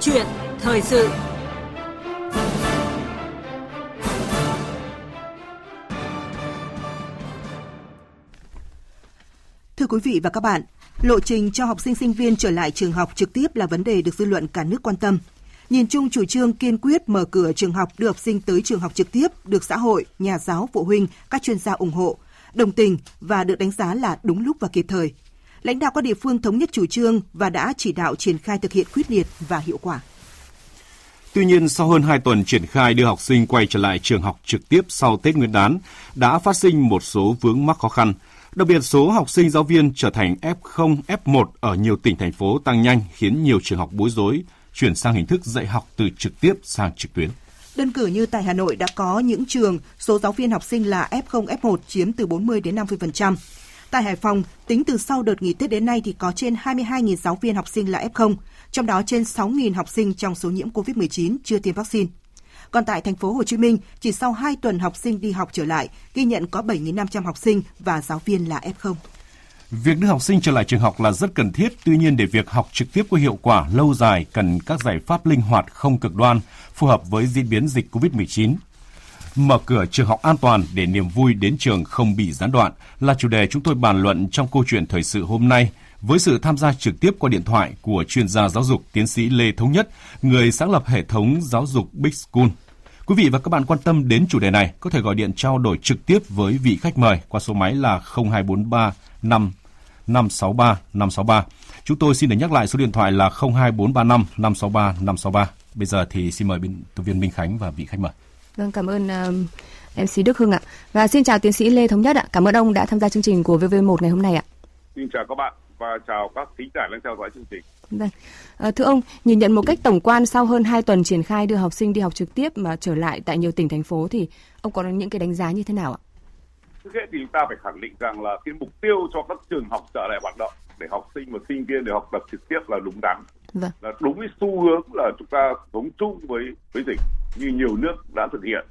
chuyện thời sự. Thưa quý vị và các bạn, lộ trình cho học sinh sinh viên trở lại trường học trực tiếp là vấn đề được dư luận cả nước quan tâm. Nhìn chung chủ trương kiên quyết mở cửa trường học đưa học sinh tới trường học trực tiếp được xã hội, nhà giáo, phụ huynh, các chuyên gia ủng hộ, đồng tình và được đánh giá là đúng lúc và kịp thời. Lãnh đạo các địa phương thống nhất chủ trương và đã chỉ đạo triển khai thực hiện quyết liệt và hiệu quả. Tuy nhiên, sau hơn 2 tuần triển khai đưa học sinh quay trở lại trường học trực tiếp sau Tết Nguyên đán, đã phát sinh một số vướng mắc khó khăn. Đặc biệt, số học sinh giáo viên trở thành F0, F1 ở nhiều tỉnh thành phố tăng nhanh khiến nhiều trường học bối rối, chuyển sang hình thức dạy học từ trực tiếp sang trực tuyến. Đơn cử như tại Hà Nội đã có những trường số giáo viên học sinh là F0, F1 chiếm từ 40 đến 50%. Tại Hải Phòng, tính từ sau đợt nghỉ Tết đến nay thì có trên 22.000 giáo viên học sinh là F0, trong đó trên 6.000 học sinh trong số nhiễm COVID-19 chưa tiêm vaccine. Còn tại thành phố Hồ Chí Minh, chỉ sau 2 tuần học sinh đi học trở lại, ghi nhận có 7.500 học sinh và giáo viên là F0. Việc đưa học sinh trở lại trường học là rất cần thiết, tuy nhiên để việc học trực tiếp có hiệu quả lâu dài cần các giải pháp linh hoạt không cực đoan, phù hợp với diễn biến dịch COVID-19. Mở cửa trường học an toàn để niềm vui đến trường không bị gián đoạn là chủ đề chúng tôi bàn luận trong câu chuyện thời sự hôm nay với sự tham gia trực tiếp qua điện thoại của chuyên gia giáo dục tiến sĩ Lê Thống Nhất, người sáng lập hệ thống giáo dục Big School. Quý vị và các bạn quan tâm đến chủ đề này có thể gọi điện trao đổi trực tiếp với vị khách mời qua số máy là 0243 5 563 563. Chúng tôi xin được nhắc lại số điện thoại là 02435 563 563. Bây giờ thì xin mời biên tập viên Minh Khánh và vị khách mời. Vâng, cảm ơn uh, MC Đức Hưng ạ. Và xin chào tiến sĩ Lê Thống Nhất ạ. Cảm ơn ông đã tham gia chương trình của VV1 ngày hôm nay ạ. Xin chào các bạn và chào các thính giả đang theo dõi chương trình. Vâng. À, thưa ông, nhìn nhận một cách tổng quan sau hơn 2 tuần triển khai đưa học sinh đi học trực tiếp mà trở lại tại nhiều tỉnh thành phố thì ông có những cái đánh giá như thế nào ạ? Trước hết thì chúng ta phải khẳng định rằng là cái mục tiêu cho các trường học trở lại hoạt động để học sinh và sinh viên được học tập trực tiếp là đúng đắn. Vâng. Là đúng với xu hướng là chúng ta sống chung với với dịch như nhiều nước đã thực hiện.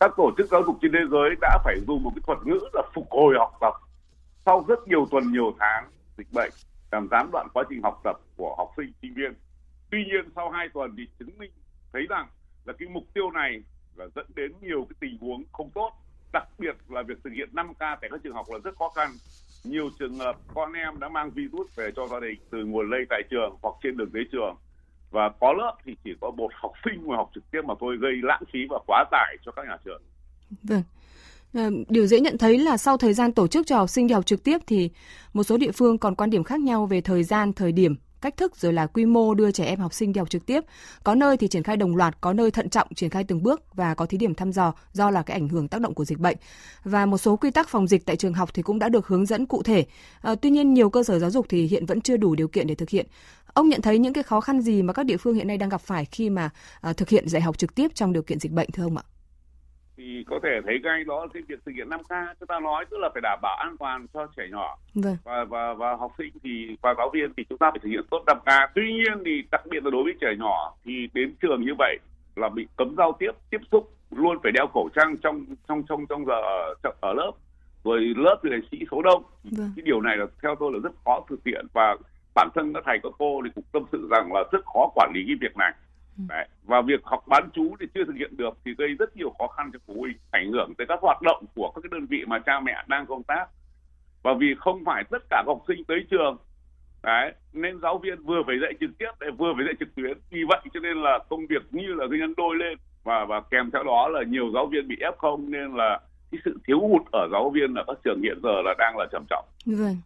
Các tổ chức giáo dục trên thế giới đã phải dùng một cái thuật ngữ là phục hồi học tập sau rất nhiều tuần, nhiều tháng dịch bệnh, làm gián đoạn quá trình học tập của học sinh sinh viên. Tuy nhiên, sau hai tuần thì chứng minh, thấy rằng là cái mục tiêu này là dẫn đến nhiều cái tình huống không tốt đặc biệt là việc thực hiện 5 k tại các trường học là rất khó khăn nhiều trường hợp con em đã mang virus về cho gia đình từ nguồn lây tại trường hoặc trên đường tới trường và có lớp thì chỉ có một học sinh ngồi học trực tiếp mà thôi gây lãng phí và quá tải cho các nhà trường. Vâng. Ờ, điều dễ nhận thấy là sau thời gian tổ chức cho học sinh đi học trực tiếp thì một số địa phương còn quan điểm khác nhau về thời gian, thời điểm cách thức rồi là quy mô đưa trẻ em học sinh đi học trực tiếp. Có nơi thì triển khai đồng loạt, có nơi thận trọng triển khai từng bước và có thí điểm thăm dò do là cái ảnh hưởng tác động của dịch bệnh. Và một số quy tắc phòng dịch tại trường học thì cũng đã được hướng dẫn cụ thể. À, tuy nhiên nhiều cơ sở giáo dục thì hiện vẫn chưa đủ điều kiện để thực hiện. Ông nhận thấy những cái khó khăn gì mà các địa phương hiện nay đang gặp phải khi mà à, thực hiện dạy học trực tiếp trong điều kiện dịch bệnh thưa ông ạ? Thì có thể thấy ngay đó cái việc thực hiện 5K chúng ta nói tức là phải đảm bảo an toàn cho trẻ nhỏ. Vâng. và và và học sinh thì và giáo viên thì chúng ta phải thực hiện tốt 5K tuy nhiên thì đặc biệt là đối với trẻ nhỏ thì đến trường như vậy là bị cấm giao tiếp tiếp xúc luôn phải đeo khẩu trang trong trong trong trong giờ ở, ở lớp. Rồi lớp thì là sĩ số đông. Vâng. cái điều này là theo tôi là rất khó thực hiện và bản thân các thầy các cô thì cũng tâm sự rằng là rất khó quản lý cái việc này Đấy. Và việc học bán chú thì chưa thực hiện được thì gây rất nhiều khó khăn cho phụ huynh, ảnh hưởng tới các hoạt động của các cái đơn vị mà cha mẹ đang công tác. Và vì không phải tất cả học sinh tới trường, đấy, nên giáo viên vừa phải dạy trực tiếp, vừa phải dạy trực tuyến. Vì vậy cho nên là công việc như là gây nhân đôi lên và và kèm theo đó là nhiều giáo viên bị ép không nên là cái sự thiếu hụt ở giáo viên ở các trường hiện giờ là đang là trầm trọng. Vâng.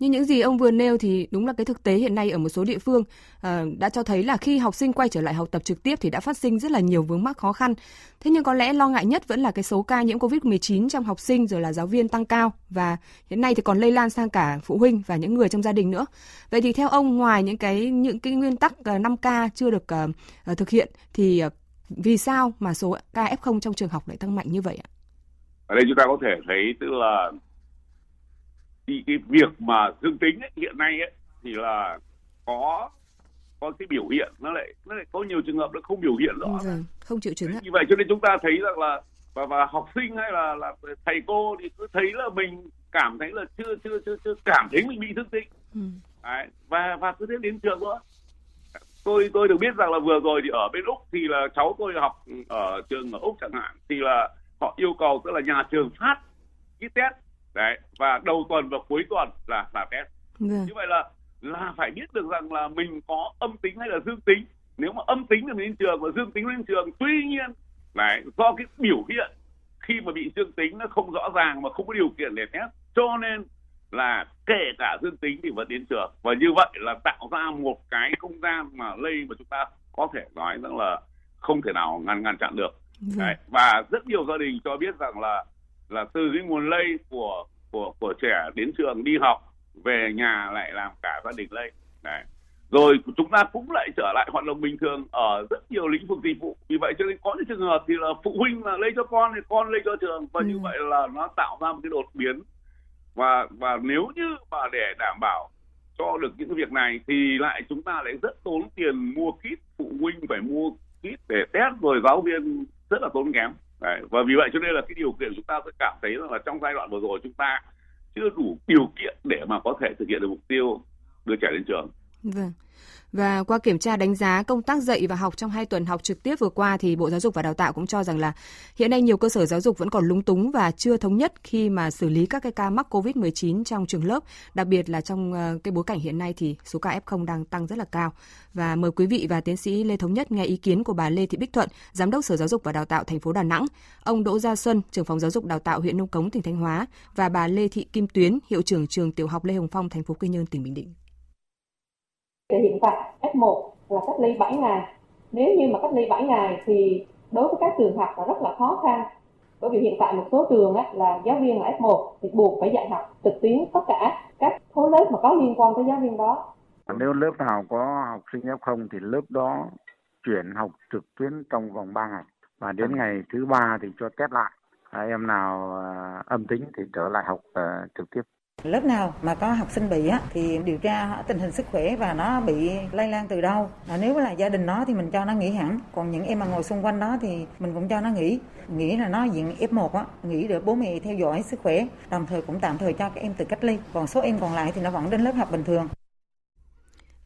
Như những gì ông vừa nêu thì đúng là cái thực tế hiện nay ở một số địa phương uh, đã cho thấy là khi học sinh quay trở lại học tập trực tiếp thì đã phát sinh rất là nhiều vướng mắc khó khăn. Thế nhưng có lẽ lo ngại nhất vẫn là cái số ca nhiễm COVID-19 trong học sinh rồi là giáo viên tăng cao và hiện nay thì còn lây lan sang cả phụ huynh và những người trong gia đình nữa. Vậy thì theo ông ngoài những cái những cái nguyên tắc ờ, 5K chưa được uh, thực hiện thì uh, vì sao mà số ca F0 trong trường học lại tăng mạnh như vậy ạ? Ở đây chúng ta có thể thấy tức là thì cái việc mà dương tính ấy, hiện nay ấy, thì là có có cái biểu hiện nó lại nó lại có nhiều trường hợp nó không biểu hiện rõ ừ, không chịu chứng như vậy cho nên chúng ta thấy rằng là và và học sinh hay là là thầy cô thì cứ thấy là mình cảm thấy là chưa chưa chưa chưa cảm thấy mình bị dương tính. Ừ. Đấy, và và cứ thế đến trường nữa tôi tôi được biết rằng là vừa rồi thì ở bên úc thì là cháu tôi học ở trường ở úc chẳng hạn thì là họ yêu cầu tức là nhà trường phát kit test đấy và đầu tuần và cuối tuần là là test vâng. như vậy là là phải biết được rằng là mình có âm tính hay là dương tính nếu mà âm tính thì mình đến trường và dương tính lên trường tuy nhiên đấy do cái biểu hiện khi mà bị dương tính nó không rõ ràng mà không có điều kiện để test cho nên là kể cả dương tính thì vẫn đến trường và như vậy là tạo ra một cái không gian mà lây mà chúng ta có thể nói rằng là không thể nào ngăn ngăn chặn được vâng. Đấy. và rất nhiều gia đình cho biết rằng là là từ cái nguồn lây của của của trẻ đến trường đi học về nhà lại làm cả gia đình lây Đấy. rồi chúng ta cũng lại trở lại hoạt động bình thường ở rất nhiều lĩnh vực dịch vụ vì vậy cho nên có những trường hợp thì là phụ huynh là lây cho con thì con lây cho trường và ừ. như vậy là nó tạo ra một cái đột biến và và nếu như mà để đảm bảo cho được những việc này thì lại chúng ta lại rất tốn tiền mua kit phụ huynh phải mua kit để test rồi giáo viên rất là tốn kém Đấy. và vì vậy cho nên là cái điều kiện chúng ta sẽ cảm thấy là trong giai đoạn vừa rồi chúng ta chưa đủ điều kiện để mà có thể thực hiện được mục tiêu đưa trẻ đến trường. Vâng. Và qua kiểm tra đánh giá công tác dạy và học trong hai tuần học trực tiếp vừa qua thì Bộ Giáo dục và Đào tạo cũng cho rằng là hiện nay nhiều cơ sở giáo dục vẫn còn lúng túng và chưa thống nhất khi mà xử lý các cái ca mắc COVID-19 trong trường lớp, đặc biệt là trong ờ, cái bối cảnh hiện nay thì số ca F0 đang tăng rất là cao. Và mời quý vị và tiến sĩ Lê Thống Nhất nghe ý kiến của bà Lê Thị Bích Thuận, Giám đốc Sở Giáo dục và Đào tạo thành phố Đà Nẵng, ông Đỗ Gia Xuân, trưởng phòng giáo dục đào tạo huyện Nông Cống tỉnh Thanh Hóa và bà Lê Thị Kim Tuyến, hiệu trưởng trường tiểu học Lê Hồng Phong thành phố Quy Nhơn tỉnh Bình Định. Thì hiện tại F1 là cách ly 7 ngày. Nếu như mà cách ly 7 ngày thì đối với các trường học là rất là khó khăn. Bởi vì hiện tại một số trường á, là giáo viên là F1 thì buộc phải dạy học trực tuyến tất cả các khối lớp mà có liên quan tới giáo viên đó. Nếu lớp nào có học sinh F0 thì lớp đó chuyển học trực tuyến trong vòng 3 ngày. Và đến ngày thứ ba thì cho test lại. Em nào à, âm tính thì trở lại học à, trực tiếp. Lớp nào mà có học sinh bị á, thì điều tra tình hình sức khỏe và nó bị lây lan từ đâu. À, nếu là gia đình nó thì mình cho nó nghỉ hẳn. Còn những em mà ngồi xung quanh đó thì mình cũng cho nó nghỉ. nghỉ là nó diện F1 á, nghỉ được bố mẹ theo dõi sức khỏe. Đồng thời cũng tạm thời cho các em tự cách ly. Còn số em còn lại thì nó vẫn đến lớp học bình thường.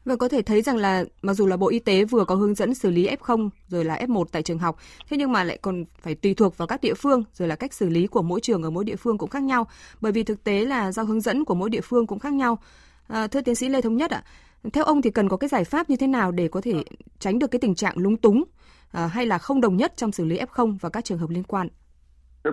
Và có thể thấy rằng là mặc dù là Bộ Y tế vừa có hướng dẫn xử lý F0 rồi là F1 tại trường học, thế nhưng mà lại còn phải tùy thuộc vào các địa phương rồi là cách xử lý của mỗi trường ở mỗi địa phương cũng khác nhau, bởi vì thực tế là do hướng dẫn của mỗi địa phương cũng khác nhau. À, thưa tiến sĩ Lê Thống Nhất ạ, theo ông thì cần có cái giải pháp như thế nào để có thể tránh được cái tình trạng lúng túng à, hay là không đồng nhất trong xử lý F0 và các trường hợp liên quan?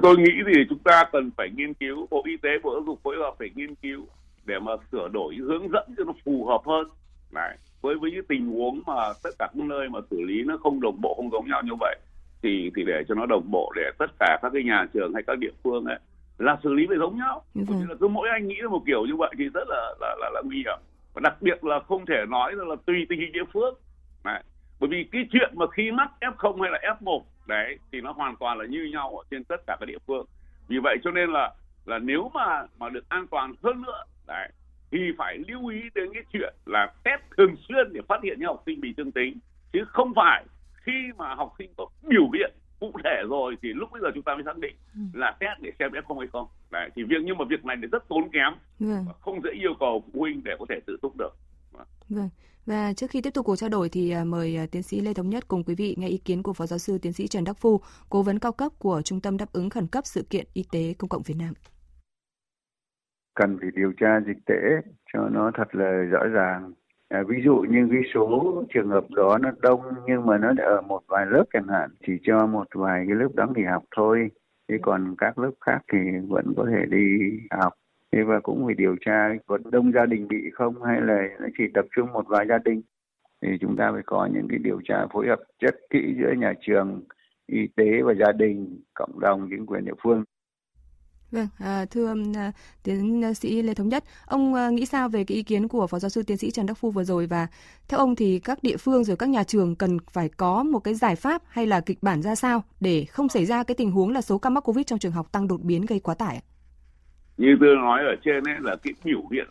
Tôi nghĩ thì chúng ta cần phải nghiên cứu, Bộ Y tế, Bộ Giáo dục phối hợp phải nghiên cứu để mà sửa đổi hướng dẫn cho nó phù hợp hơn này với với những tình huống mà tất cả các nơi mà xử lý nó không đồng bộ không giống nhau như vậy thì thì để cho nó đồng bộ để tất cả các cái nhà trường hay các địa phương ấy là xử lý phải giống nhau. Ừ. là cứ mỗi anh nghĩ là một kiểu như vậy thì rất là là là, là nguy hiểm. Và đặc biệt là không thể nói là tùy tình hình địa phương. Này bởi vì cái chuyện mà khi mắc F0 hay là F1 đấy thì nó hoàn toàn là như nhau ở trên tất cả các địa phương. Vì vậy cho nên là là nếu mà mà được an toàn hơn nữa đấy thì phải lưu ý đến cái chuyện là test thường xuyên để phát hiện những học sinh bị dương tính. Chứ không phải khi mà học sinh có biểu hiện cụ thể rồi thì lúc bây giờ chúng ta mới xác định ừ. là test để xem f không hay không. Đấy, thì việc nhưng mà việc này thì rất tốn kém vâng. và không dễ yêu cầu phụ huynh để có thể tự túc được. Vâng. Và trước khi tiếp tục cuộc trao đổi thì à, mời à, tiến sĩ Lê Thống Nhất cùng quý vị nghe ý kiến của Phó Giáo sư Tiến sĩ Trần Đắc Phu, cố vấn cao cấp của Trung tâm đáp ứng khẩn cấp sự kiện y tế công cộng Việt Nam cần phải điều tra dịch tễ cho nó thật là rõ ràng. À, ví dụ như cái số trường hợp đó nó đông nhưng mà nó ở một vài lớp chẳng hạn chỉ cho một vài cái lớp đó nghỉ học thôi. Thế còn các lớp khác thì vẫn có thể đi học. Thế và cũng phải điều tra có đông gia đình bị không hay là nó chỉ tập trung một vài gia đình. Thì chúng ta phải có những cái điều tra phối hợp rất kỹ giữa nhà trường y tế và gia đình cộng đồng chính quyền địa phương. Vâng, à, thưa à, tiến sĩ Lê Thống Nhất, ông à, nghĩ sao về cái ý kiến của Phó Giáo sư Tiến sĩ Trần Đắc Phu vừa rồi và theo ông thì các địa phương rồi các nhà trường cần phải có một cái giải pháp hay là kịch bản ra sao để không xảy ra cái tình huống là số ca mắc Covid trong trường học tăng đột biến gây quá tải? Như tôi nói ở trên ấy là cái biểu hiện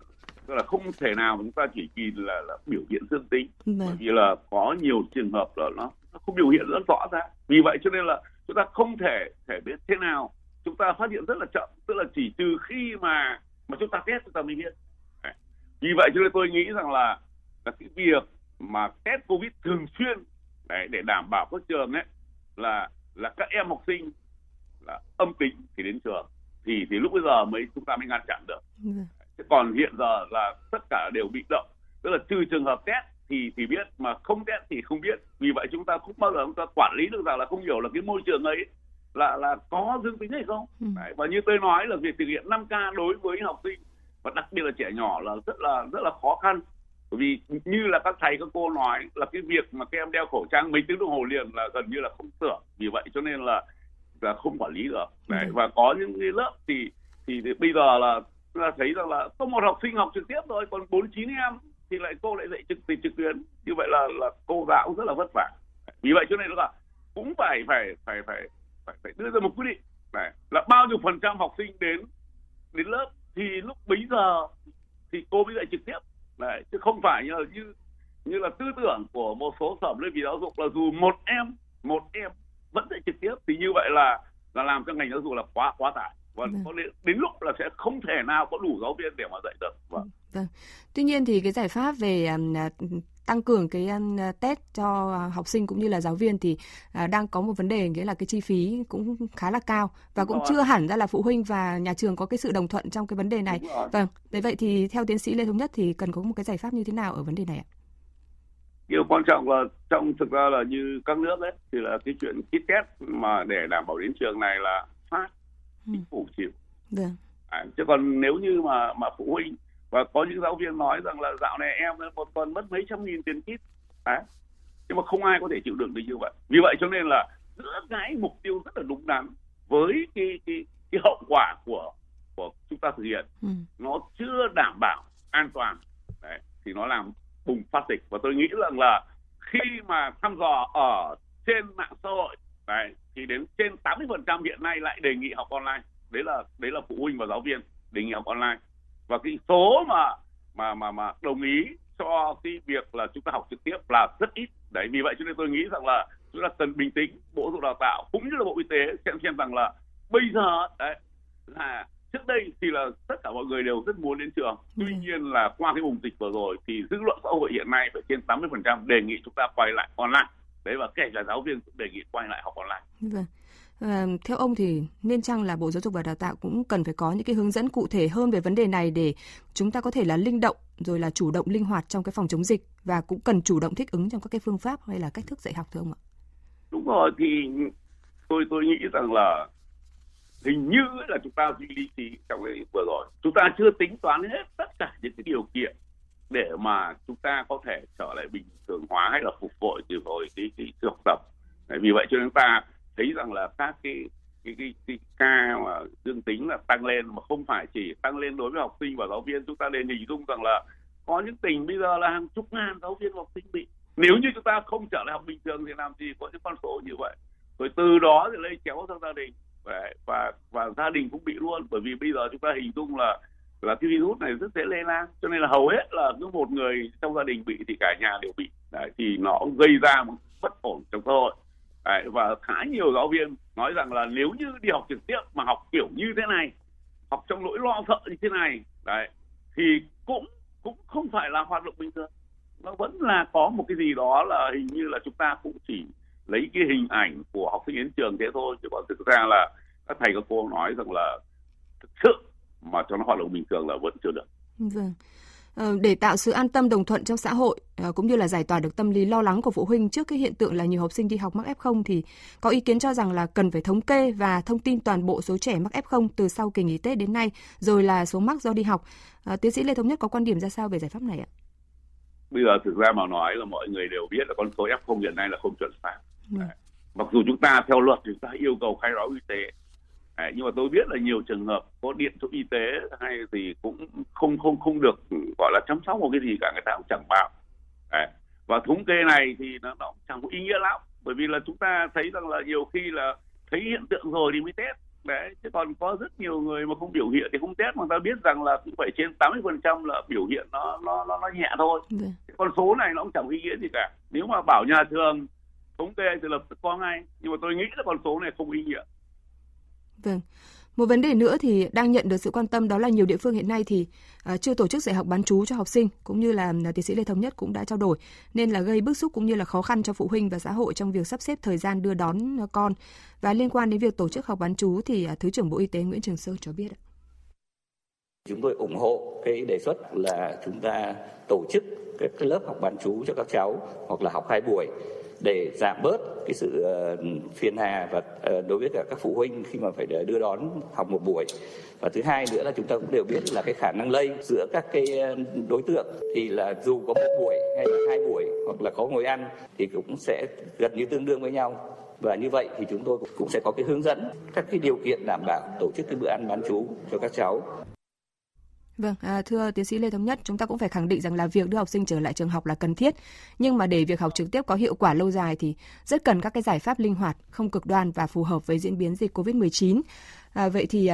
tức là không thể nào chúng ta chỉ nhìn là, là biểu hiện dương tính vâng. bởi vì là có nhiều trường hợp là nó, nó không biểu hiện rất rõ ra vì vậy cho nên là chúng ta không thể thể biết thế nào chúng ta phát hiện rất là chậm tức là chỉ từ khi mà mà chúng ta test chúng ta mới biết. Vì vậy cho nên tôi nghĩ rằng là là cái việc mà test covid thường xuyên đấy, để đảm bảo các trường ấy là là các em học sinh là âm tính thì đến trường thì thì lúc bây giờ mới chúng ta mới ngăn chặn được. Ừ. còn hiện giờ là tất cả đều bị động tức là trừ trường hợp test thì thì biết mà không test thì không biết. Vì vậy chúng ta không bao giờ chúng ta quản lý được rằng là không hiểu là cái môi trường ấy là là có dương tính hay không? Ừ. Đấy, và như tôi nói là việc thực hiện 5 k đối với học sinh và đặc biệt là trẻ nhỏ là rất là rất là khó khăn. Bởi vì như là các thầy các cô nói là cái việc mà các em đeo khẩu trang mấy tiếng đồng hồ liền là gần như là không tưởng vì vậy cho nên là là không quản lý được. Đấy, ừ. và có những cái lớp thì, thì thì bây giờ là là thấy rằng là có một học sinh học trực tiếp thôi còn bốn chín em thì lại cô lại dạy trực trực tuyến. Như vậy là là cô giáo cũng rất là vất vả. Vì vậy cho nên là cũng phải phải phải phải phải, phải đưa ra một quyết định này là bao nhiêu phần trăm học sinh đến đến lớp thì lúc bấy giờ thì cô mới dạy trực tiếp này chứ không phải như như như là tư tưởng của một số sở đơn vị giáo dục là dù một em một em vẫn dạy trực tiếp thì như vậy là là làm cho ngành giáo dục là quá quá tải và vâng. có đến, đến lúc là sẽ không thể nào có đủ giáo viên để mà dạy được vâng. vâng. Tuy nhiên thì cái giải pháp về tăng cường cái test cho học sinh cũng như là giáo viên thì à, đang có một vấn đề nghĩa là cái chi phí cũng khá là cao và cũng chưa hẳn ra là phụ huynh và nhà trường có cái sự đồng thuận trong cái vấn đề này. Vâng, thế vậy thì theo tiến sĩ Lê Thống Nhất thì cần có một cái giải pháp như thế nào ở vấn đề này ạ? điều quan trọng là trong thực ra là như các nước ấy thì là cái chuyện kit test mà để đảm bảo đến trường này là phát chính phủ chịu Vâng. À, chứ còn nếu như mà mà phụ huynh và có những giáo viên nói rằng là dạo này em một tuần mất mấy trăm nghìn tiền kit đấy. Nhưng mà không ai có thể chịu đựng được như vậy. Vì vậy cho nên là giữa cái mục tiêu rất là đúng đắn với cái cái cái hậu quả của của chúng ta thực hiện ừ. nó chưa đảm bảo an toàn. Đấy, thì nó làm bùng phát dịch. Và tôi nghĩ rằng là khi mà thăm dò ở trên mạng xã hội đấy, thì đến trên 80% hiện nay lại đề nghị học online. Đấy là đấy là phụ huynh và giáo viên đề nghị học online và cái số mà mà mà mà đồng ý cho cái việc là chúng ta học trực tiếp là rất ít. Đấy vì vậy cho nên tôi nghĩ rằng là chúng ta cần bình tĩnh bộ giáo dục đào tạo cũng như là bộ y tế xem xem rằng là bây giờ đấy là trước đây thì là tất cả mọi người đều rất muốn đến trường. Tuy ừ. nhiên là qua cái bùng dịch vừa rồi thì dư luận xã hội hiện nay phải trên 80% đề nghị chúng ta quay lại online. Đấy và kể cả giáo viên cũng đề nghị quay lại học online. Vâng À, theo ông thì nên chăng là Bộ Giáo dục và Đào tạo cũng cần phải có những cái hướng dẫn cụ thể hơn về vấn đề này để chúng ta có thể là linh động rồi là chủ động linh hoạt trong cái phòng chống dịch và cũng cần chủ động thích ứng trong các cái phương pháp hay là cách thức dạy học thưa ông ạ? Đúng rồi thì tôi tôi nghĩ rằng là hình như là chúng ta duy lý trí trong cái vừa rồi chúng ta chưa tính toán hết tất cả những cái điều kiện để mà chúng ta có thể trở lại bình thường hóa hay là phục hồi từ hồi cái cái, cái học tập vì vậy cho nên ta thấy rằng là các cái cái, cái, cái ca mà dương tính là tăng lên mà không phải chỉ tăng lên đối với học sinh và giáo viên. Chúng ta nên hình dung rằng là có những tỉnh bây giờ là hàng chục ngàn giáo viên học sinh bị. Nếu như chúng ta không trở lại học bình thường thì làm gì có những con số như vậy? Rồi từ đó thì lây chéo sang gia đình. Và, và và gia đình cũng bị luôn. Bởi vì bây giờ chúng ta hình dung là là cái virus này rất dễ lây lan. Cho nên là hầu hết là cứ một người trong gia đình bị thì cả nhà đều bị. Đấy, thì nó gây ra một bất ổn trong xã hội. Đấy, và khá nhiều giáo viên nói rằng là nếu như đi học trực tiếp mà học kiểu như thế này học trong nỗi lo sợ như thế này đấy thì cũng cũng không phải là hoạt động bình thường nó vẫn là có một cái gì đó là hình như là chúng ta cũng chỉ lấy cái hình ảnh của học sinh đến trường thế thôi chứ còn thực ra là các thầy các cô nói rằng là thực sự mà cho nó hoạt động bình thường là vẫn chưa được. Vâng. Ờ, để tạo sự an tâm đồng thuận trong xã hội ờ, cũng như là giải tỏa được tâm lý lo lắng của phụ huynh trước cái hiện tượng là nhiều học sinh đi học mắc F0 thì có ý kiến cho rằng là cần phải thống kê và thông tin toàn bộ số trẻ mắc F0 từ sau kỳ nghỉ Tết đến nay rồi là số mắc do đi học. À, tiến sĩ Lê Thống Nhất có quan điểm ra sao về giải pháp này ạ? Bây giờ thực ra mà nói là mọi người đều biết là con số F0 hiện nay là không chuẩn xác. Ừ. Mặc dù chúng ta theo luật chúng ta yêu cầu khai báo y tế Đấy, nhưng mà tôi biết là nhiều trường hợp có điện cho y tế hay thì cũng không không không được gọi là chăm sóc một cái gì cả người ta cũng chẳng bảo. Đấy. và thống kê này thì nó, nó chẳng có ý nghĩa lắm. Bởi vì là chúng ta thấy rằng là nhiều khi là thấy hiện tượng rồi thì mới test. Đấy chứ còn có rất nhiều người mà không biểu hiện thì không test mà ta biết rằng là cũng phải trên 80 phần trăm là biểu hiện nó nó nó nó nhẹ thôi. Ừ. con số này nó cũng chẳng ý nghĩa gì cả. Nếu mà bảo nhà trường thống kê thì lập tức có ngay nhưng mà tôi nghĩ là con số này không ý nghĩa Vâng. Một vấn đề nữa thì đang nhận được sự quan tâm đó là nhiều địa phương hiện nay thì uh, chưa tổ chức dạy học bán chú cho học sinh cũng như là uh, tiến sĩ Lê Thống Nhất cũng đã trao đổi nên là gây bức xúc cũng như là khó khăn cho phụ huynh và xã hội trong việc sắp xếp thời gian đưa đón uh, con. Và liên quan đến việc tổ chức học bán chú thì uh, Thứ trưởng Bộ Y tế Nguyễn Trường Sơn cho biết. Chúng tôi ủng hộ cái đề xuất là chúng ta tổ chức các lớp học bán chú cho các cháu hoặc là học hai buổi để giảm bớt cái sự ờ, phiền hà và ờ, đối với cả các phụ huynh khi mà phải ờ, đưa đón học một buổi. Và thứ hai nữa là chúng ta cũng đều biết là cái khả năng lây giữa các cái đối tượng thì là dù có một buổi hay là hai buổi hoặc là có ngồi ăn thì cũng sẽ gần như tương đương với nhau. Và như vậy thì chúng tôi cũng sẽ có cái hướng dẫn, các cái điều kiện đảm bảo tổ chức cái bữa ăn bán chú cho các cháu. Vâng, à, thưa tiến sĩ Lê Thống Nhất, chúng ta cũng phải khẳng định rằng là việc đưa học sinh trở lại trường học là cần thiết, nhưng mà để việc học trực tiếp có hiệu quả lâu dài thì rất cần các cái giải pháp linh hoạt, không cực đoan và phù hợp với diễn biến dịch COVID-19. À, vậy thì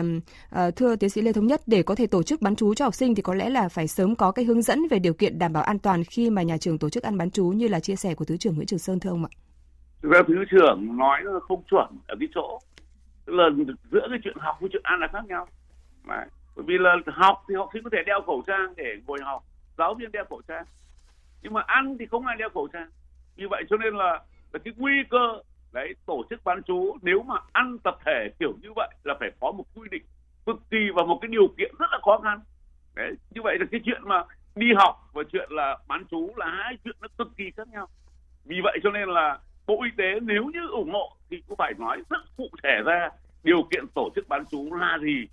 à, thưa tiến sĩ Lê Thống Nhất, để có thể tổ chức bán trú cho học sinh thì có lẽ là phải sớm có cái hướng dẫn về điều kiện đảm bảo an toàn khi mà nhà trường tổ chức ăn bán trú như là chia sẻ của Thứ trưởng Nguyễn Trường Sơn thưa ông ạ. Thực ra Thứ trưởng nói không chuẩn ở cái chỗ, tức là giữa cái chuyện học với chuyện ăn là khác nhau. Mà bởi vì là học thì học sinh có thể đeo khẩu trang để ngồi học. Giáo viên đeo khẩu trang. Nhưng mà ăn thì không ai đeo khẩu trang. Như vậy cho nên là, là cái nguy cơ đấy tổ chức bán chú nếu mà ăn tập thể kiểu như vậy là phải có một quy định cực kỳ và một cái điều kiện rất là khó khăn. Đấy như vậy là cái chuyện mà đi học và chuyện là bán chú là hai chuyện nó cực kỳ khác nhau. Vì vậy cho nên là bộ y tế nếu như ủng hộ thì cũng phải nói rất cụ thể ra điều kiện tổ chức bán chú là gì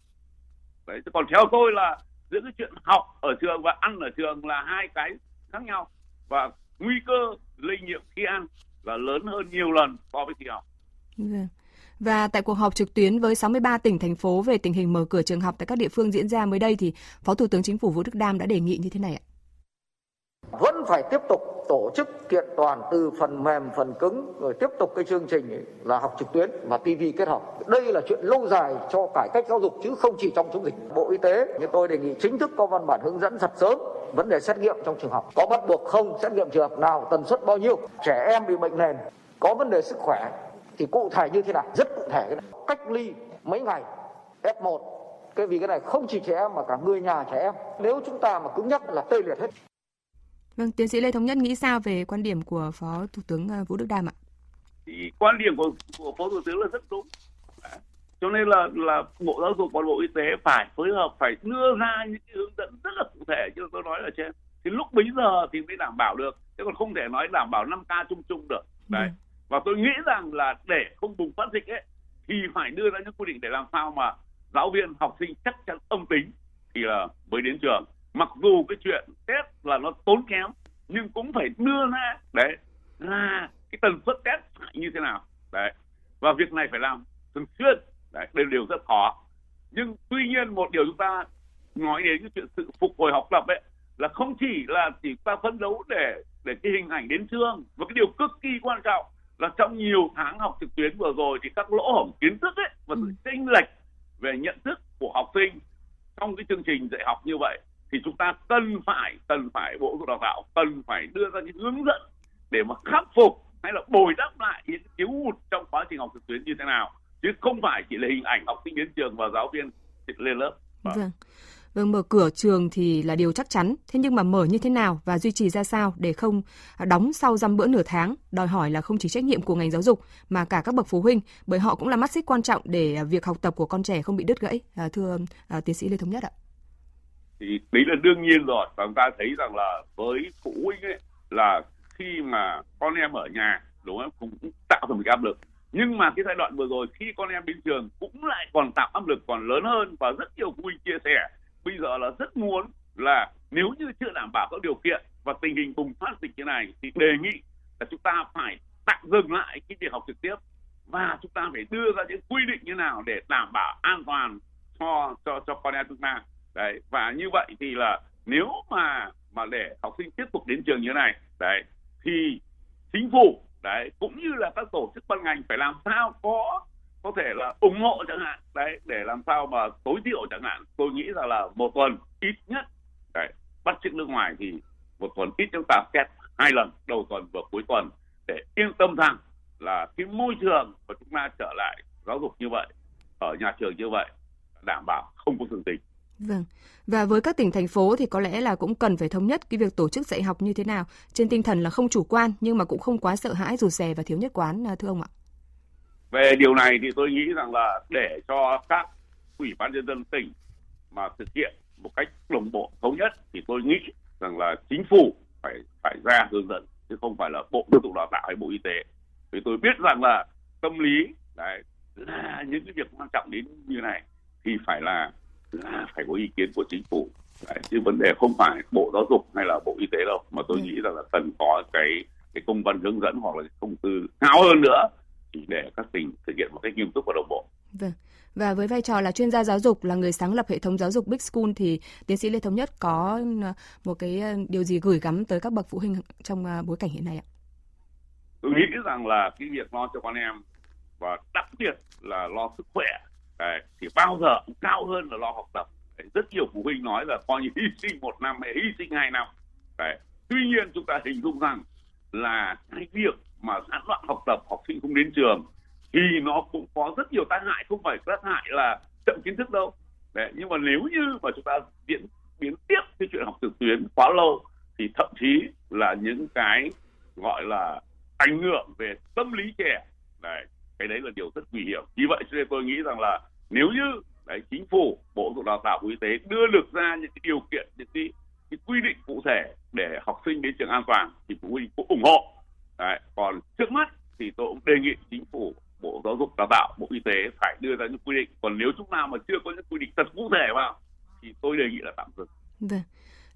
đấy còn theo tôi là giữa cái chuyện học ở trường và ăn ở trường là hai cái khác nhau và nguy cơ lây nhiễm khi ăn là lớn hơn nhiều lần so với khi học. Vâng. Và tại cuộc họp trực tuyến với 63 tỉnh, thành phố về tình hình mở cửa trường học tại các địa phương diễn ra mới đây thì Phó Thủ tướng Chính phủ Vũ Đức Đam đã đề nghị như thế này ạ. Vẫn phải tiếp tục tổ chức kiện toàn từ phần mềm phần cứng rồi tiếp tục cái chương trình là học trực tuyến và TV kết hợp. Đây là chuyện lâu dài cho cải cách giáo dục chứ không chỉ trong chống dịch. Bộ Y tế như tôi đề nghị chính thức có văn bản hướng dẫn thật sớm vấn đề xét nghiệm trong trường học. Có bắt buộc không xét nghiệm trường học nào, tần suất bao nhiêu, trẻ em bị bệnh nền, có vấn đề sức khỏe thì cụ thể như thế nào, rất cụ thể cái này. Cách ly mấy ngày F1 cái vì cái này không chỉ trẻ em mà cả người nhà trẻ em. Nếu chúng ta mà cứng nhắc là tê liệt hết. Vâng, tiến sĩ Lê Thống Nhất nghĩ sao về quan điểm của Phó Thủ tướng ờ, Vũ Đức Đam ạ? Thì quan điểm của, của Phó Thủ tướng là rất đúng. Cho nên là là Bộ Giáo dục và Bộ Y tế phải phối hợp, phải đưa ra những cái hướng dẫn rất là cụ thể như tôi nói ở trên. Thì lúc bấy giờ thì mới đảm bảo được, chứ còn không thể nói đảm bảo 5 ca chung chung được. Đấy. Ừ. Và tôi nghĩ rằng là để không bùng phát dịch ấy thì phải đưa ra những quy định để làm sao mà giáo viên, học sinh chắc chắn âm tính thì là mới đến trường mặc dù cái chuyện test là nó tốn kém nhưng cũng phải đưa ra đấy là cái tần suất test phải như thế nào. Đấy. Và việc này phải làm thường xuyên. Đấy đây là điều rất khó. Nhưng tuy nhiên một điều chúng ta nói đến cái chuyện sự phục hồi học tập ấy là không chỉ là chỉ ta phấn đấu để để cái hình ảnh đến trường và cái điều cực kỳ quan trọng là trong nhiều tháng học trực tuyến vừa rồi thì các lỗ hổng kiến thức ấy và sự ừ. chênh lệch về nhận thức của học sinh trong cái chương trình dạy học như vậy thì chúng ta cần phải cần phải bộ giáo dục đào tạo cần phải đưa ra những hướng dẫn để mà khắc phục hay là bồi đắp lại những thiếu hụt trong quá trình học trực tuyến như thế nào chứ không phải chỉ là hình ảnh học sinh đến trường và giáo viên lên lớp. Vâng. vâng. Vâng, mở cửa trường thì là điều chắc chắn, thế nhưng mà mở như thế nào và duy trì ra sao để không đóng sau dăm bữa nửa tháng, đòi hỏi là không chỉ trách nhiệm của ngành giáo dục mà cả các bậc phụ huynh, bởi họ cũng là mắt xích quan trọng để việc học tập của con trẻ không bị đứt gãy. À, thưa à, tiến sĩ Lê Thống Nhất ạ thì đấy là đương nhiên rồi. Và chúng ta thấy rằng là với phụ huynh ấy, là khi mà con em ở nhà, đúng không? Cũng tạo ra một cái áp lực. Nhưng mà cái giai đoạn vừa rồi, khi con em đến trường, cũng lại còn tạo áp lực còn lớn hơn. Và rất nhiều phụ huynh chia sẻ, bây giờ là rất muốn là nếu như chưa đảm bảo các điều kiện và tình hình bùng phát dịch như này, thì đề nghị là chúng ta phải tạm dừng lại cái việc học trực tiếp. Và chúng ta phải đưa ra những quy định như nào để đảm bảo an toàn cho cho cho con em chúng ta đấy, và như vậy thì là nếu mà mà để học sinh tiếp tục đến trường như thế này, đấy, thì chính phủ, đấy, cũng như là các tổ chức ban ngành phải làm sao có có thể là ủng hộ chẳng hạn, đấy, để làm sao mà tối thiểu chẳng hạn. Tôi nghĩ rằng là một tuần ít nhất, đấy, bắt chước nước ngoài thì một tuần ít chúng ta test hai lần đầu tuần và cuối tuần để yên tâm rằng là cái môi trường của chúng ta trở lại giáo dục như vậy, ở nhà trường như vậy, đảm bảo không có dương tình Vâng. Và với các tỉnh, thành phố thì có lẽ là cũng cần phải thống nhất cái việc tổ chức dạy học như thế nào trên tinh thần là không chủ quan, nhưng mà cũng không quá sợ hãi, rụt rè và thiếu nhất quán à, thưa ông ạ. Về điều này thì tôi nghĩ rằng là để cho các ủy ban nhân dân tỉnh mà thực hiện một cách đồng bộ, thống nhất thì tôi nghĩ rằng là chính phủ phải phải ra hướng dẫn, chứ không phải là bộ giáo dục đào tạo hay bộ y tế vì tôi biết rằng là tâm lý, đấy, là những cái việc quan trọng đến như này thì phải là là phải có ý kiến của chính phủ đấy, chứ vấn đề không phải bộ giáo dục hay là bộ y tế đâu mà tôi ừ. nghĩ rằng là cần có cái cái công văn hướng dẫn hoặc là thông tư cao hơn nữa để các tỉnh thực hiện một cách nghiêm túc và đồng bộ. Vâng. Và với vai trò là chuyên gia giáo dục, là người sáng lập hệ thống giáo dục Big School thì tiến sĩ Lê Thống Nhất có ờ, một cái ờ, điều gì gửi gắm tới các bậc phụ huynh trong ờ, bối cảnh hiện nay ạ? Tôi nghĩ rằng là cái việc lo cho con em và đặc biệt là lo sức khỏe đấy, thì bao giờ cũng cao hơn là lo học tập. Đấy, rất nhiều phụ huynh nói là coi như hy sinh một năm hay hy sinh hai năm. Đấy. Tuy nhiên chúng ta hình dung rằng là cái việc mà gián đoạn học tập học sinh không đến trường thì nó cũng có rất nhiều tác hại không phải tác hại là chậm kiến thức đâu Đấy, nhưng mà nếu như mà chúng ta diễn biến tiếp cái chuyện học trực tuyến quá lâu thì thậm chí là những cái gọi là ảnh hưởng về tâm lý trẻ đấy cái đấy là điều rất nguy hiểm. Vì vậy cho nên tôi nghĩ rằng là nếu như đấy chính phủ bộ giáo dục đào tạo bộ y tế đưa được ra những cái điều kiện những cái, cái quy định cụ thể để học sinh đến trường an toàn thì phụ huynh cũng ủng hộ. Đấy còn trước mắt thì tôi cũng đề nghị chính phủ bộ giáo dục đào tạo bộ y tế phải đưa ra những quy định. Còn nếu chúng ta mà chưa có những quy định thật cụ thể vào thì tôi đề nghị là tạm dừng. Vâng.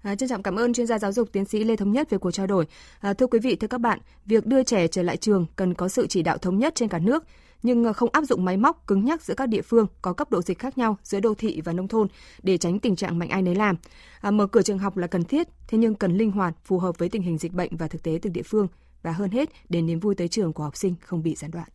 À, trân trọng cảm ơn chuyên gia giáo dục tiến sĩ Lê Thống Nhất về cuộc trao đổi. À, thưa quý vị, thưa các bạn, việc đưa trẻ trở lại trường cần có sự chỉ đạo thống nhất trên cả nước, nhưng à, không áp dụng máy móc cứng nhắc giữa các địa phương có cấp độ dịch khác nhau giữa đô thị và nông thôn để tránh tình trạng mạnh ai nấy làm. À, mở cửa trường học là cần thiết, thế nhưng cần linh hoạt, phù hợp với tình hình dịch bệnh và thực tế từng địa phương và hơn hết để niềm vui tới trường của học sinh không bị gián đoạn.